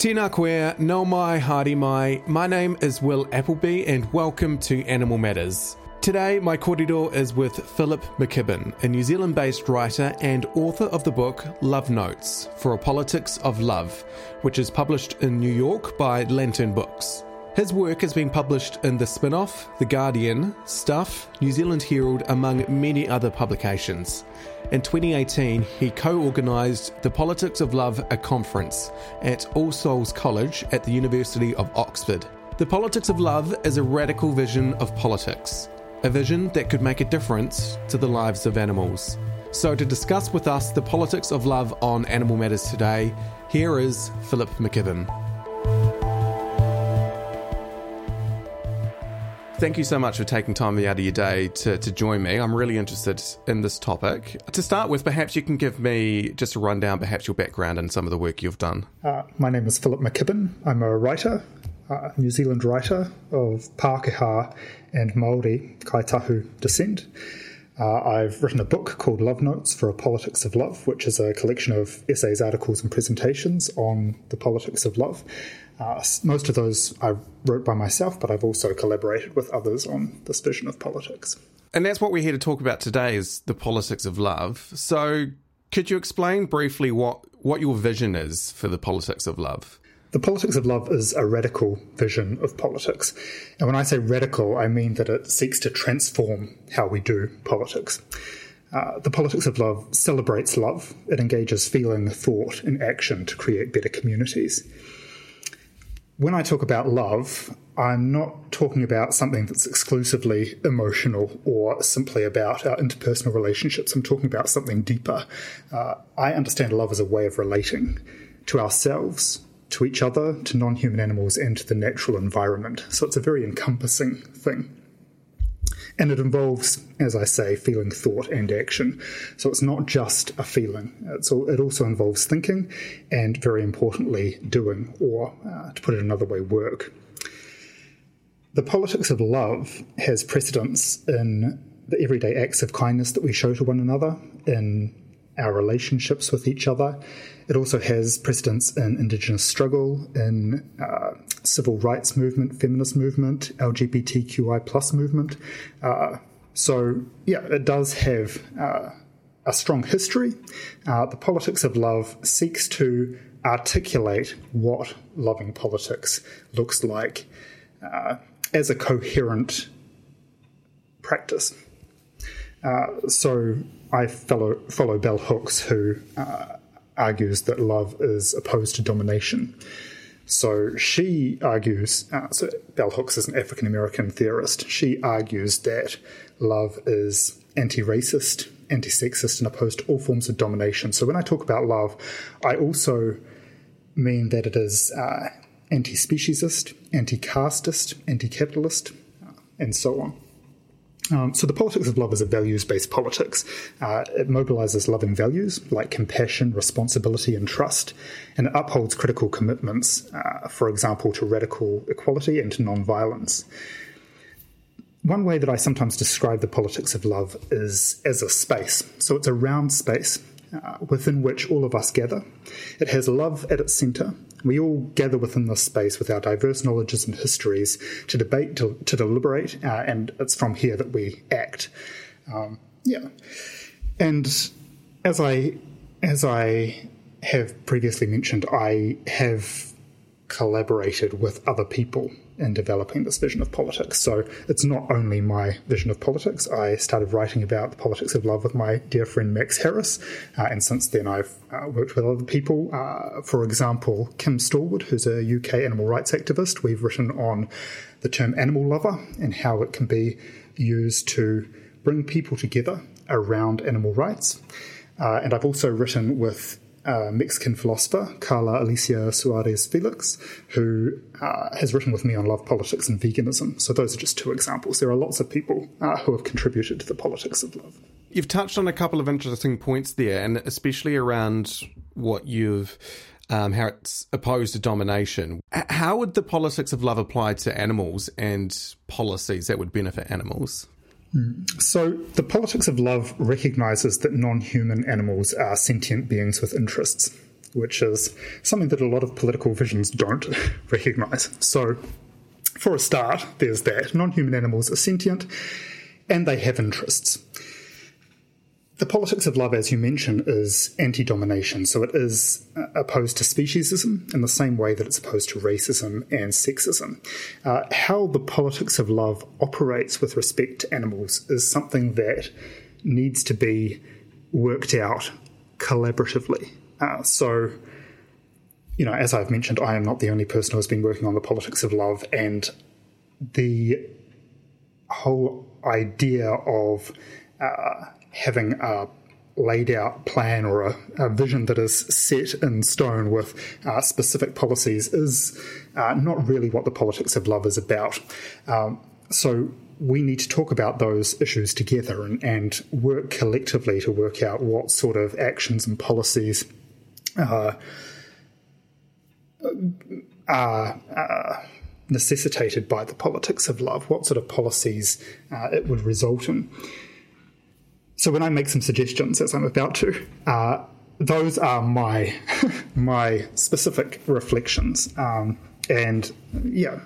Tēnā koe, nau mai, haere mai. My name is Will Appleby and welcome to Animal Matters. Today, my kōrero is with Philip McKibbin, a New Zealand based writer and author of the book Love Notes for a Politics of Love, which is published in New York by Lantern Books. His work has been published in The Spin Off, The Guardian, Stuff, New Zealand Herald, among many other publications. In 2018, he co organised the Politics of Love, a conference at All Souls College at the University of Oxford. The Politics of Love is a radical vision of politics, a vision that could make a difference to the lives of animals. So, to discuss with us the politics of love on Animal Matters today, here is Philip McKibbin. Thank you so much for taking time out of your day to, to join me. I'm really interested in this topic. To start with, perhaps you can give me just a rundown, perhaps your background and some of the work you've done. Uh, my name is Philip McKibbin. I'm a writer, a New Zealand writer of Pākehā and Māori Kāi Tahu descent. Uh, I've written a book called Love Notes for a Politics of Love, which is a collection of essays, articles, and presentations on the politics of love. Uh, most of those I wrote by myself, but I've also collaborated with others on this vision of politics. And that's what we're here to talk about today is the politics of love. So could you explain briefly what, what your vision is for the politics of love? The politics of love is a radical vision of politics. And when I say radical, I mean that it seeks to transform how we do politics. Uh, the politics of love celebrates love. It engages feeling, thought, and action to create better communities when I talk about love, I'm not talking about something that's exclusively emotional or simply about our interpersonal relationships. I'm talking about something deeper. Uh, I understand love as a way of relating to ourselves, to each other, to non human animals, and to the natural environment. So it's a very encompassing thing. And it involves, as I say, feeling, thought, and action. So it's not just a feeling, all, it also involves thinking and, very importantly, doing, or uh, to put it another way, work. The politics of love has precedence in the everyday acts of kindness that we show to one another, in our relationships with each other. It also has precedence in Indigenous struggle, in uh, civil rights movement, feminist movement, LGBTQI plus movement. Uh, so, yeah, it does have uh, a strong history. Uh, the politics of love seeks to articulate what loving politics looks like uh, as a coherent practice. Uh, so I follow, follow Bell Hooks, who uh, argues that love is opposed to domination. So she argues, uh, so Bell Hooks is an African American theorist. She argues that love is anti racist, anti sexist, and opposed to all forms of domination. So when I talk about love, I also mean that it is uh, anti speciesist, anti casteist, anti capitalist, uh, and so on. Um, so the politics of love is a values-based politics. Uh, it mobilizes loving values like compassion, responsibility, and trust, and it upholds critical commitments, uh, for example, to radical equality and to non-violence. One way that I sometimes describe the politics of love is as a space. So it's a round space uh, within which all of us gather. It has love at its center. We all gather within this space with our diverse knowledges and histories to debate, to, to deliberate, uh, and it's from here that we act. Um, yeah, and as I as I have previously mentioned, I have collaborated with other people in developing this vision of politics. So it's not only my vision of politics. I started writing about the politics of love with my dear friend Max Harris, uh, and since then I've uh, worked with other people. Uh, for example, Kim Stallwood, who's a UK animal rights activist. We've written on the term animal lover and how it can be used to bring people together around animal rights. Uh, and I've also written with uh, Mexican philosopher Carla Alicia Suarez Felix, who uh, has written with me on love, politics, and veganism. So those are just two examples. There are lots of people uh, who have contributed to the politics of love. You've touched on a couple of interesting points there, and especially around what you've. Um, how it's opposed to domination. How would the politics of love apply to animals and policies that would benefit animals? So, the politics of love recognizes that non human animals are sentient beings with interests. which is something that a lot of political visions don't recognize. So, for a start, there's that. Non human animals are sentient and they have interests. The politics of love, as you mentioned, is anti domination. So it is uh, opposed to speciesism in the same way that it's opposed to racism and sexism. Uh, how the politics of love operates with respect to animals is something that needs to be worked out collaboratively. Uh, so, you know, as I've mentioned, I am not the only person who has been working on the politics of love, and the whole idea of uh, having a laid out plan or a, a, vision that is set in stone with uh, specific policies is uh, not really what the politics of love is about. Um, so we need to talk about those issues together and, and, work collectively to work out what sort of actions and policies uh, are uh, necessitated by the politics of love, what sort of policies uh, it would result in. So when I make some suggestions, as I'm about to, uh, those are my my specific reflections. Um, and yeah,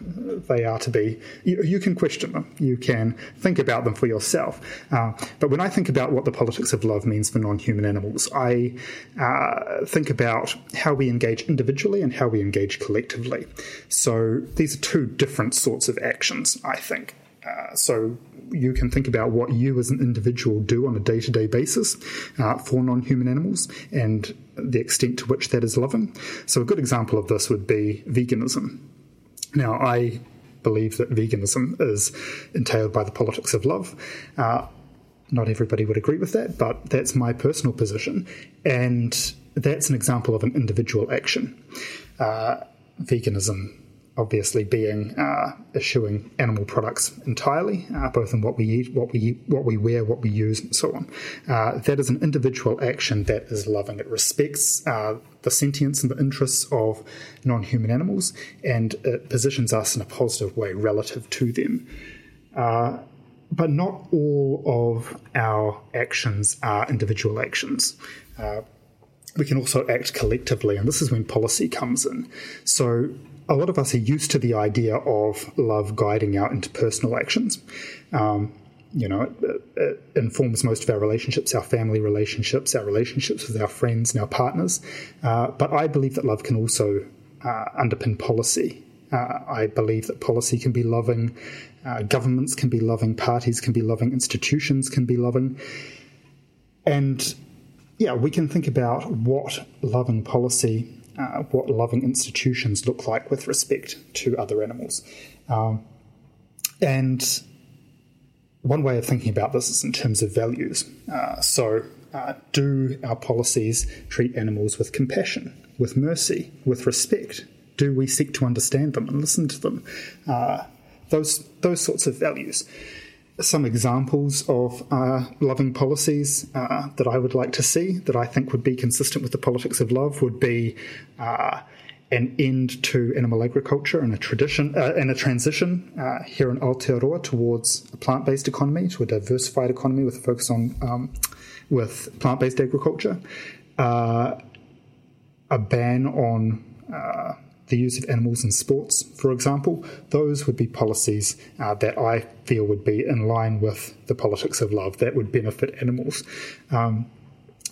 they are to be. You, you, can question them. You can think about them for yourself. Uh, but when I think about what the politics of love means for non-human animals, I uh, think about how we engage individually and how we engage collectively. So these are two different sorts of actions. I think. Uh, so you can think about what you as an individual do on a day to day basis uh, for non human animals and the extent to which that is loving. So, a good example of this would be veganism. Now, I believe that veganism is entailed by the politics of love. Uh, not everybody would agree with that, but that's my personal position. And that's an example of an individual action. Uh, veganism obviously being uh, eschewing animal products entirely, uh, both in what we eat, what we eat, what we wear, what we use, and so on. Uh, that is an individual action that is loving. It respects uh, the sentience and the interests of non-human animals, and it positions us in a positive way relative to them. Uh, but not all of our actions are individual actions uh, we can also act collectively, and this is when policy comes in. So, a lot of us are used to the idea of love guiding our interpersonal actions. Um, you know, it, it, informs most of our relationships, our family relationships, our relationships with our friends and our partners. Uh, but I believe that love can also uh, underpin policy. Uh, I believe that policy can be loving, uh, governments can be loving, parties can be loving, institutions can be loving. And yeah, we can think about what loving policy uh, what loving institutions look like with respect to other animals. Um, and one way of thinking about this is in terms of values. Uh, so, uh, do our policies treat animals with compassion, with mercy, with respect? Do we seek to understand them and listen to them? Uh, those those sorts of values some examples of uh, loving policies uh, that I would like to see that I think would be consistent with the politics of love would be uh, an end to animal agriculture and a tradition uh, and a transition uh, here in Aotearoa towards a plant-based economy, to a diversified economy with a focus on um, with plant-based agriculture. Uh, a ban on the use of animals in sports, for example, those would be policies uh, that I feel would be in line with the politics of love that would benefit animals. Um,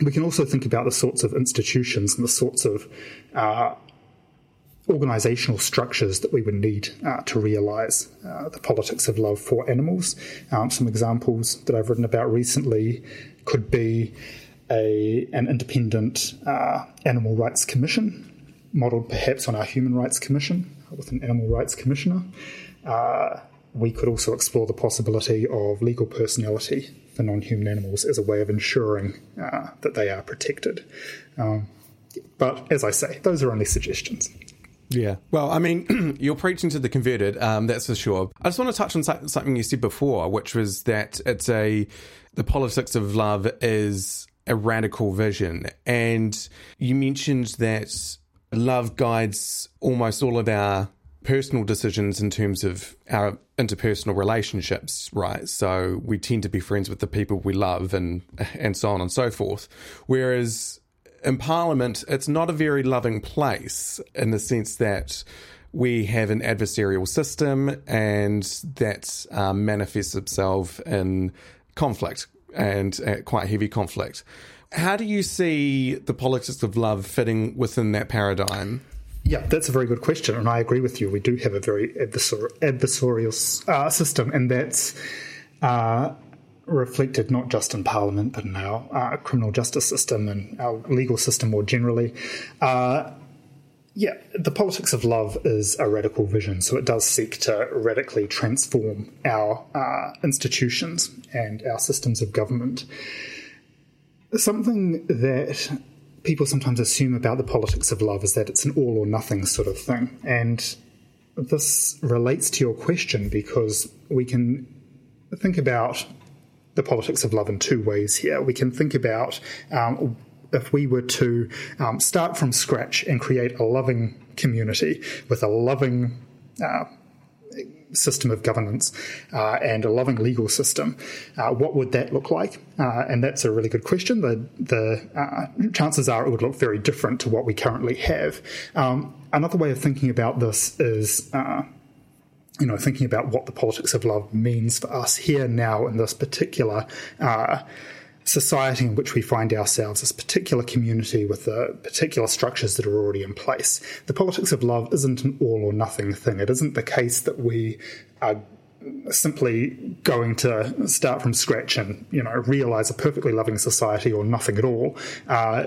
we can also think about the sorts of institutions and the sorts of uh, organizational structures that we would need uh, to realize uh, the politics of love for animals. Um, some examples that I've written about recently could be a, an independent uh, animal rights commission modelled perhaps on our Human Rights Commission with an Animal Rights Commissioner. Uh, we could also explore the possibility of legal personality for non human animals as a way of ensuring uh, that they are protected. Um, but as I say, those are only suggestions. Yeah. Well, I mean, you're preaching to the converted, um, that's for sure. I just want to touch on something you said before, which was that it's a the politics of love is a radical vision, and you mentioned that love guides almost all of our personal decisions in terms of our interpersonal relationships, right? So we tend to be friends with the people we love and and so on and so forth. Whereas in Parliament, it's not a very loving place in the sense that we have an adversarial system and that um, manifests itself in conflict and uh, quite heavy conflict. How do you see the politics of love fitting within that paradigm? Yeah, that's a very good question, and I agree with you. We do have a very adversarial, adversarial uh, system, and that's uh, reflected not just in Parliament, but in our uh, criminal justice system and our legal system more generally. Uh, yeah, the politics of love is a radical vision, so it does seek to radically transform our uh, institutions and our systems of government. Something that people sometimes assume about the politics of love is that it's an all or nothing sort of thing. And this relates to your question because we can think about the politics of love in two ways here. We can think about um, if we were to um, start from scratch and create a loving community with a loving uh, system of governance uh, and a loving legal system, uh, what would that look like? Uh, and that's a really good question. The, the uh, chances are it would look very different to what we currently have. Um, another way of thinking about this is uh, you know, thinking about what the politics of love means for us here now in this particular uh, society in which we find ourselves, this particular community with the particular structures that are already in place. The politics of love isn't an all or nothing thing. It isn't the case that we are simply going to start from scratch and you know realize a perfectly loving society or nothing at all. Uh,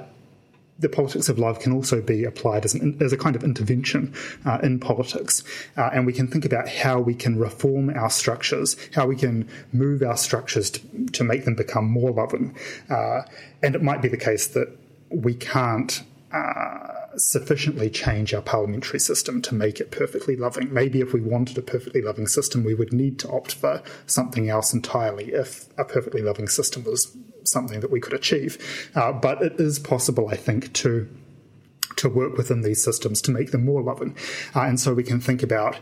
the politics of love can also be applied as, an, as a kind of intervention uh, in politics. Uh, and we can think about how we can reform our structures, how we can move our structures to, to make them become more loving. Uh, and it might be the case that we can't uh, sufficiently change our parliamentary system to make it perfectly loving. Maybe if we wanted a perfectly loving system, we would need to opt for something else entirely if a perfectly loving system was something that we could achieve. Uh, but it is possible, I think, to to work within these systems to make them more loving, uh, and so we can think about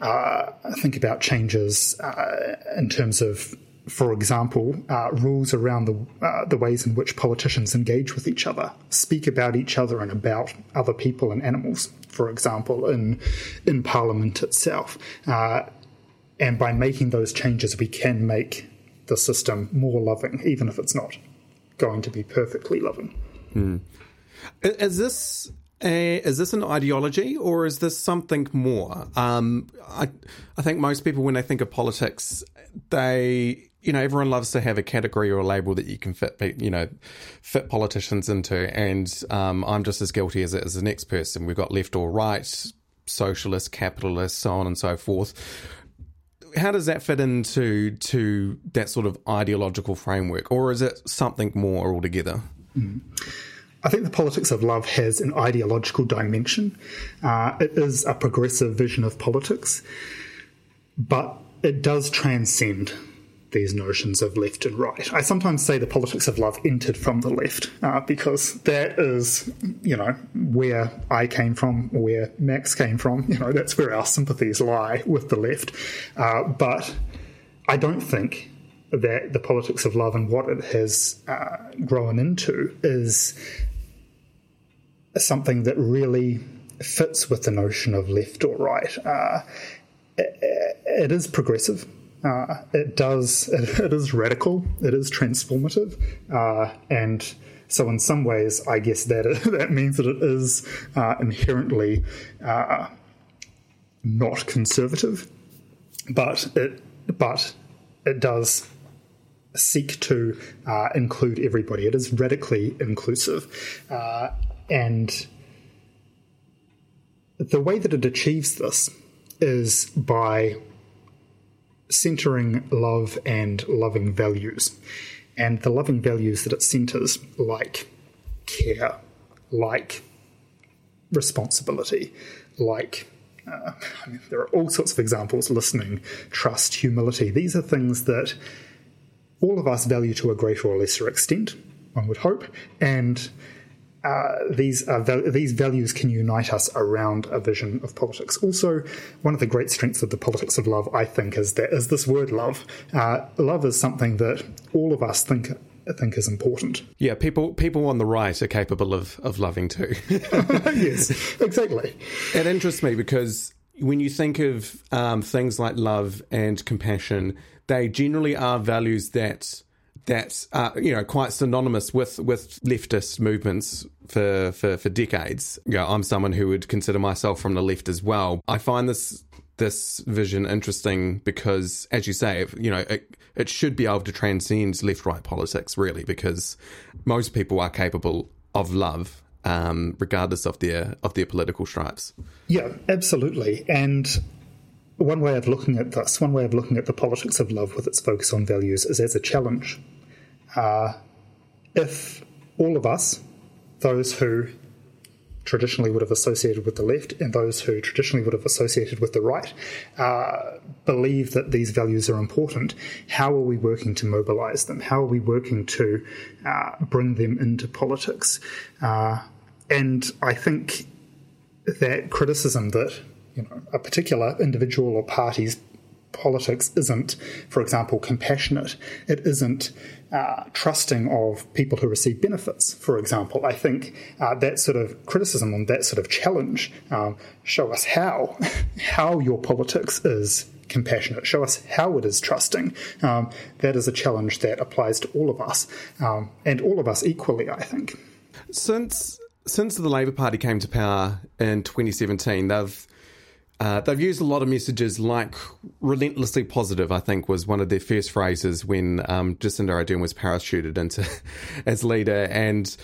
uh, think about changes uh, in terms of. For example, uh, rules around the uh, the ways in which politicians engage with each other, speak about each other and about other people and animals. For example, in in Parliament itself, and by making those changes, we can make the system more loving, even if it's not going to be perfectly loving. Hmm. Is this a, is this an ideology or is this something more? Um, I I think most people when they think of politics, they you know everyone loves to have a category or a label that you can fit you know fit politicians into, and um, I'm just as guilty as as the next person. We've got left or right, socialist, capitalist, so on and so forth how does that fit into to that sort of ideological framework, or is it something more altogether? Mm. I think the politics of love has an ideological dimension. Uh, it is a progressive vision of politics, but it does transcend these notions of left and right. I sometimes say the politics of love entered from the left uh, because that is, you know, where I came from, where Max came from. You know, that's where our sympathies lie with the left. Uh, but I don't think that the politics of love and what it has uh, grown into is something that really fits with the notion of left or right. Uh, it, it is progressive uh, it does. It, it is radical. It is transformative, uh, and so in some ways, I guess that that means that it is uh, inherently uh, not conservative, but it but it does seek to uh, include everybody. It is radically inclusive, uh, and the way that it achieves this is by centering love and loving values. And the loving values that it centers, like care, like responsibility, like uh, I mean, there are all sorts of examples listening, trust, humility. These are things that all of us value to a greater or lesser extent, one would hope. And uh, these these values can unite us around a vision of politics. Also, one of the great strengths of the politics of love, I think, is that is this word love. Uh, love is something that all of us think think is important. Yeah, people people on the right are capable of, of loving too. yes, exactly. It interests me because when you think of um, things like love and compassion, they generally are values that that are you know quite synonymous with with leftist movements for for for decades. You know, I'm someone who would consider myself from the left as well. I find this this vision interesting because, as you say, you know, it, it should be able to transcend left right politics, really, because most people are capable of love, um, regardless of their of their political stripes. Yeah, absolutely. And one way of looking at this, one way of looking at the politics of love with its focus on values, is as a challenge. Uh, if all of us, those who traditionally would have associated with the left and those who traditionally would have associated with the right uh, believe that these values are important, how are we working to mobilize them? How are we working to uh, bring them into politics? Uh, and I think that criticism that you know a particular individual or party's politics isn't, for example, compassionate. It isn't uh, trusting of people who receive benefits, for example. I think uh, that sort of criticism and that sort of challenge um, show us how how your politics is compassionate. Show us how it is trusting. Um, that is a challenge that applies to all of us um, and all of us equally. I think. Since since the Labour Party came to power in 2017, they've uh, they've used a lot of messages like relentlessly positive, I think, was one of their first phrases when um, Jacinda Ardern was parachuted into as leader. And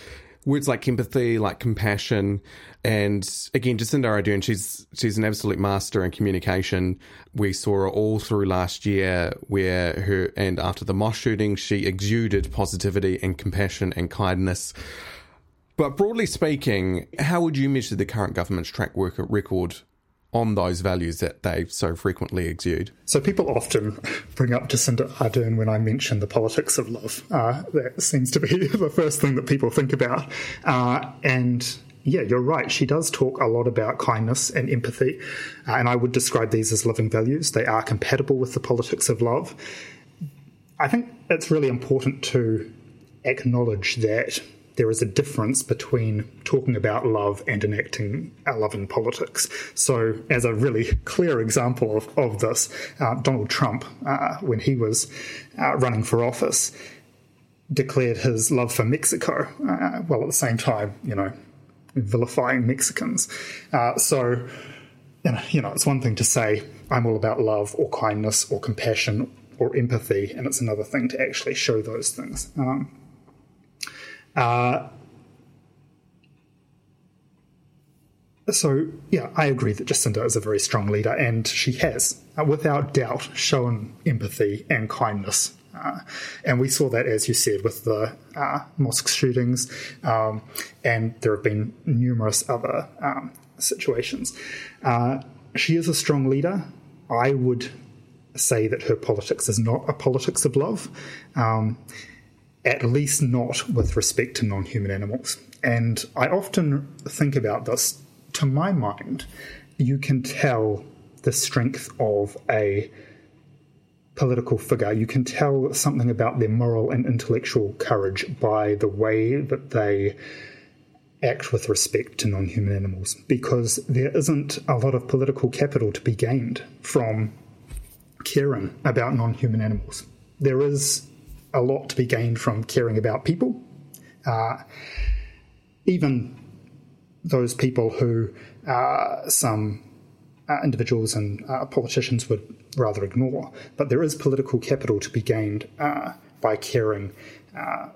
words like empathy, like compassion. And again, Jacinda Ardern, she's, she's an absolute master in communication. We saw her all through last year where her, and after the mosque shooting, she exuded positivity and compassion and kindness. But broadly speaking, how would you measure the current government's track record on those values that they so frequently exude. So people often bring up Jacinda Ardern when I mention the politics of love. Uh, that seems to be the first thing that people think about. Uh, and yeah, you're right. She does talk a lot about kindness and empathy, uh, and I would describe these as living values. They are compatible with the politics of love. I think it's really important to acknowledge that there is a difference between talking about love and enacting love in politics. So, as a really clear example of, of this, uh, Donald Trump, uh, when he was uh, running for office, declared his love for Mexico, uh, while at the same time, you know, vilifying Mexicans. Uh, so, you know, it's one thing to say, I'm all about love or kindness or compassion or empathy, and it's another thing to actually show those things. Um, uh, so, yeah, I agree that Jacinda is a very strong leader, and she has, uh, without doubt, shown empathy and kindness. Uh, and we saw that, as you said, with the uh, mosque shootings, um, and there have been numerous other um, situations. Uh, she is a strong leader. I would say that her politics is not a politics of love. Um, at least not with respect to non human animals. And I often think about this. To my mind, you can tell the strength of a political figure. You can tell something about their moral and intellectual courage by the way that they act with respect to non human animals, because there isn't a lot of political capital to be gained from caring about non human animals. There is a lot to be gained from caring about people. Uh, even those people who uh, some uh, individuals and uh, politicians would rather ignore. But there is political capital to be gained uh, by caring uh,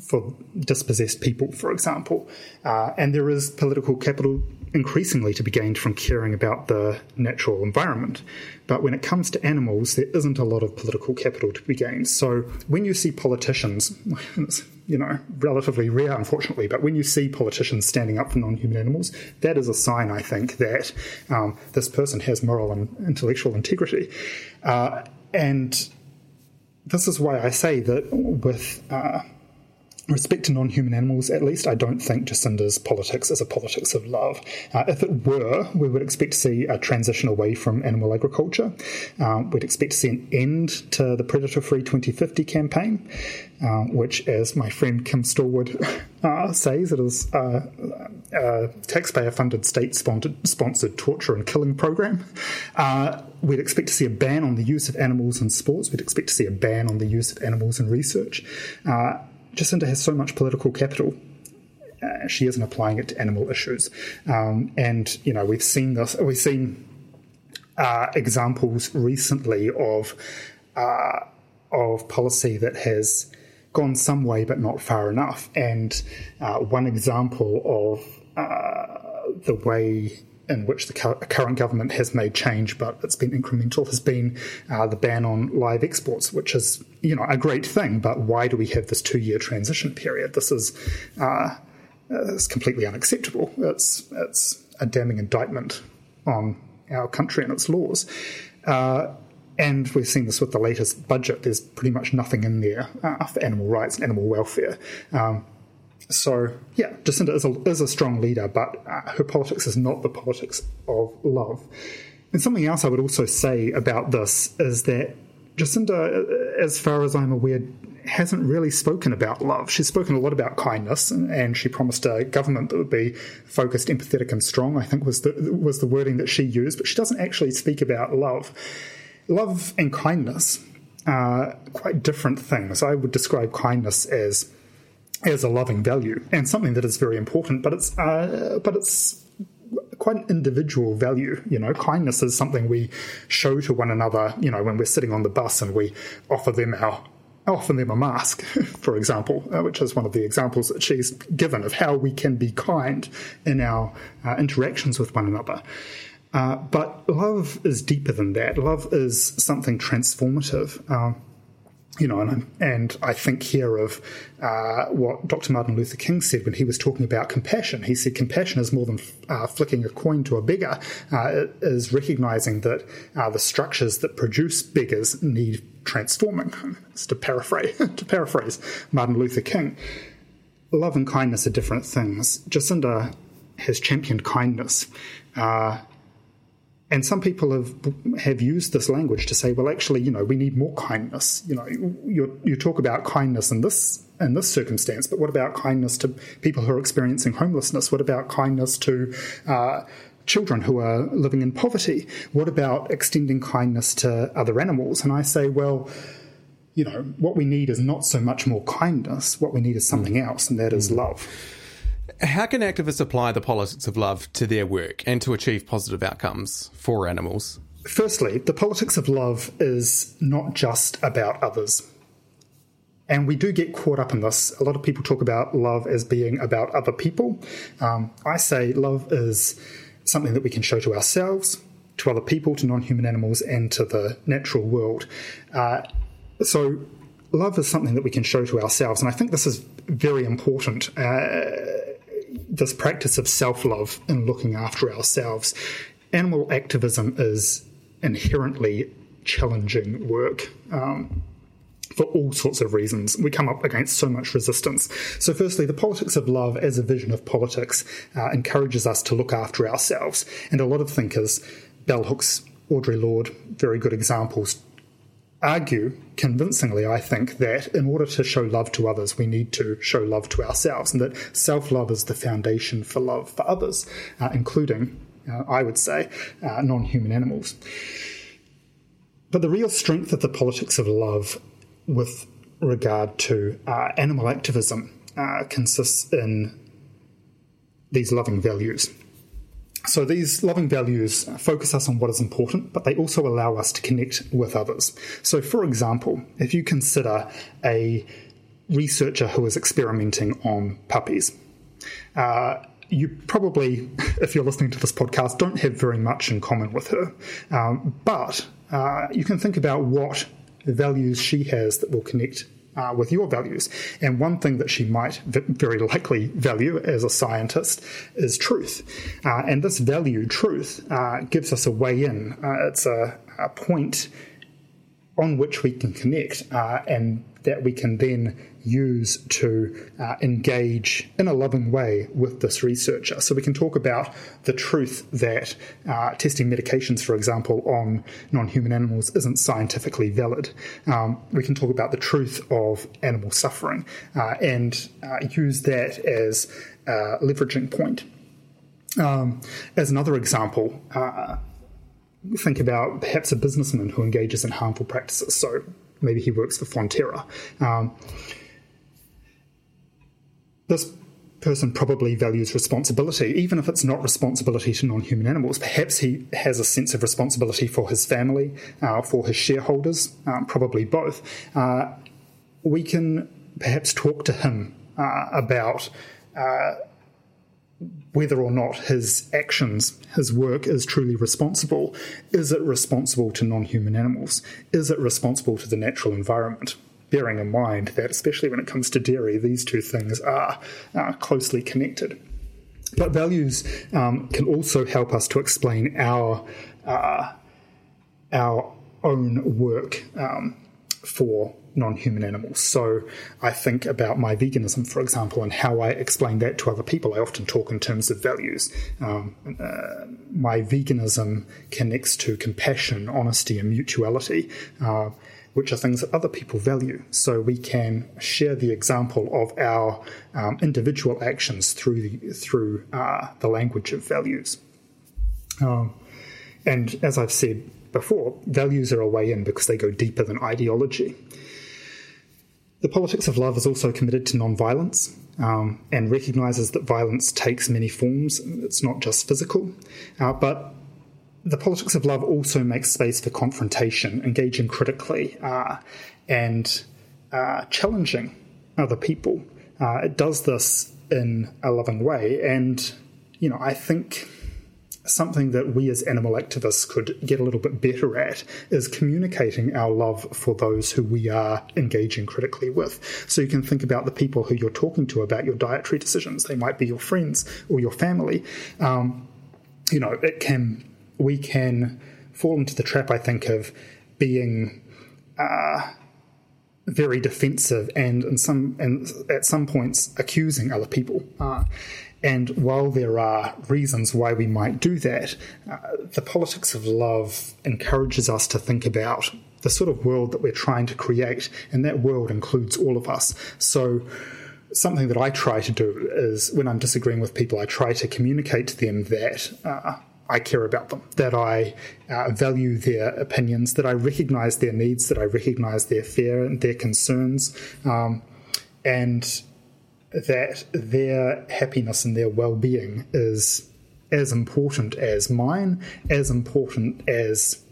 for dispossessed people, for example. and there is political capital increasingly to be gained from caring about the natural environment. But when it comes to animals, there isn't a lot of political capital to be gained. So when you see politicians, it's, you know, relatively rare, unfortunately, but when you see politicians standing up for non human animals, that is a sign, I think, that um, this person has moral and intellectual integrity. Uh, and this is why I say that with. Uh, respect to non-human animals, at least, I don't think Jacinda's politics is a politics of love. Uh, if it were, we would expect to see a transition away from animal agriculture. Um, we'd expect to see an end to the Predator Free 2050 campaign, uh, which, as my friend Kim Stallwood uh, says, it is a, a taxpayer-funded, state-sponsored torture and killing program. Uh, we'd expect to see a ban on the use of animals in sports. We'd expect to see a ban on the use of animals in research uh, Jacinda has so much political capital. Uh, she isn't applying it to animal issues, um, and you know we've seen this. We've seen uh, examples recently of uh, of policy that has gone some way but not far enough. And uh, one example of uh, the way in which the current government has made change, but it's been incremental, has been uh, the ban on live exports, which is you know a great thing. But why do we have this two-year transition period? This is uh, it's completely unacceptable. It's it's a damning indictment on our country and its laws. Uh, and we've seen this with the latest budget. There's pretty much nothing in there uh, for animal rights and animal welfare. Um, so, yeah, Jacinda is a, is a strong leader, but uh, her politics is not the politics of love. And something else I would also say about this is that Jacinda, uh, as far as I'm aware, hasn't really spoken about love. She's spoken a lot about kindness, and she promised a government that would be focused, empathetic, and strong. I think was the was the wording that she used, but she doesn't actually speak about love. Love and kindness are quite different things. I would describe kindness as as a loving value and something that is very important, but it's uh, but it's quite an individual value. You know, kindness is something we show to one another. You know, when we're sitting on the bus and we offer them our offer them a mask, for example, uh, which is one of the examples that she's given of how we can be kind in our uh, interactions with one another. Uh, but love is deeper than that. Love is something transformative. Um, you know, and, and I think here of uh, what Dr. Martin Luther King said when he was talking about compassion. He said compassion is more than uh, flicking a coin to a beggar, uh, it is recognizing that uh, the structures that produce beggars need transforming. It's to paraphrase, to paraphrase Martin Luther King. Love and kindness are different things. Jacinda has championed kindness. Uh, and some people have have used this language to say, well, actually, you know, we need more kindness. You know, you you talk about kindness in this in this circumstance, but what about kindness to people who are experiencing homelessness? What about kindness to uh, children who are living in poverty? What about extending kindness to other animals? And I say, well, you know, what we need is not so much more kindness. What we need is something mm. else, and that is mm. love. How can activists apply the politics of love to their work and to achieve positive outcomes for animals? Firstly, the politics of love is not just about others. And we do get caught up in this. A lot of people talk about love as being about other people. Um, I say love is something that we can show to ourselves, to other people, to non human animals, and to the natural world. Uh, so, love is something that we can show to ourselves. And I think this is very important. Uh, this practice of self love and looking after ourselves. Animal activism is inherently challenging work. Um, for all sorts of reasons. We come up against so much resistance. So, firstly, the politics of love as a vision of politics uh, encourages us to look after ourselves. And a lot of thinkers, bell hooks, Audre Lorde, very good examples, argue convincingly, I think, that in order to show love to others, we need to show love to ourselves, and that self love is the foundation for love for others, uh, including, uh, I would say, uh, non human animals. But the real strength of the politics of love with regard to uh, animal activism uh, consists in these loving values. So these loving values focus us on what is important, but they also allow us to connect with others. So, for example, if you consider a researcher who is experimenting on puppies, uh, you probably, if you're listening to this podcast, don't have very much in common with her. Um, but uh, you can think about what values she has that will connect uh, with your values. And one thing that she might very likely value as a scientist is truth. Uh, and this value, truth, uh, gives us a way in. Uh, it's a, a, point on which we can connect uh, and that we can then use to uh, engage in a loving way with this researcher. So we can talk about the truth that uh, testing medications, for example, on non human animals isn't scientifically valid. Um, we can talk about the truth of animal suffering uh, and uh, use that as a leveraging point. Um, as another example, uh, think about perhaps a businessman who engages in harmful practices. So maybe he works for Fonterra. Um, this person probably values responsibility, even if it's not responsibility to non human animals. Perhaps he has a sense of responsibility for his family, uh, for his shareholders, um, probably both. Uh, we can perhaps talk to him uh, about uh, whether or not his actions, his work is truly responsible. Is it responsible to non human animals? Is it responsible to the natural environment? Bearing in mind that, especially when it comes to dairy, these two things are, are closely connected. But values um, can also help us to explain our uh, our own work um, for non human animals. So I think about my veganism, for example, and how I explain that to other people. I often talk in terms of values. Um, uh, my veganism connects to compassion, honesty, and mutuality. Uh, which are things that other people value. So we can share the example of our um, individual actions through the, through uh, the language of values. Um, and as I've said before, values are a way in because they go deeper than ideology. The politics of love is also committed to non-violence um, and recognises that violence takes many forms. It's not just physical. Uh, but the politics of love also makes space for confrontation, engaging critically, uh, and uh, challenging other people. Uh, it does this in a loving way. And, you know, I think something that we as animal activists could get a little bit better at is communicating our love for those who we are engaging critically with. So you can think about the people who you're talking to about your dietary decisions. They might be your friends or your family. Um, you know, it can we can fall into the trap, I think, of being. Uh, very defensive and in some and at some points accusing other people. Uh, and while there are reasons why we might do that, uh, the politics of love encourages us to think about the sort of world that we're trying to create, and that world includes all of us. So, something that I try to do is when I'm disagreeing with people, I try to communicate to them that. Uh, I care about them, that I uh, value their opinions, that I recognize their needs, that I recognize their fear and their concerns, um, and that their happiness and their well being is as important as mine, as important as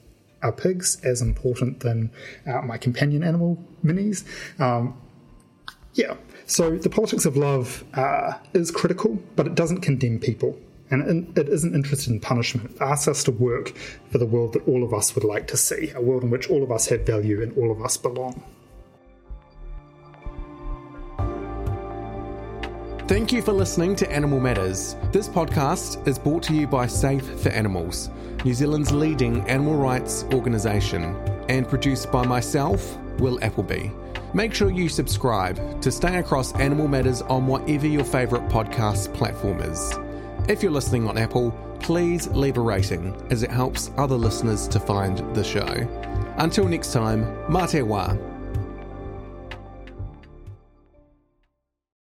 our pigs, as important than uh, my companion animal minis. Um, yeah, so the politics of love uh, is critical, but it doesn't condemn people. And it isn't interested in punishment. It asks us to work for the world that all of us would like to see a world in which all of us have value and all of us belong. Thank you for listening to Animal Matters. This podcast is brought to you by Safe for Animals, New Zealand's leading animal rights organisation, and produced by myself, Will Appleby. Make sure you subscribe to stay across Animal Matters on whatever your favourite podcast platform is. If you're listening on Apple, please leave a rating as it helps other listeners to find the show. Until next time, mā te wā.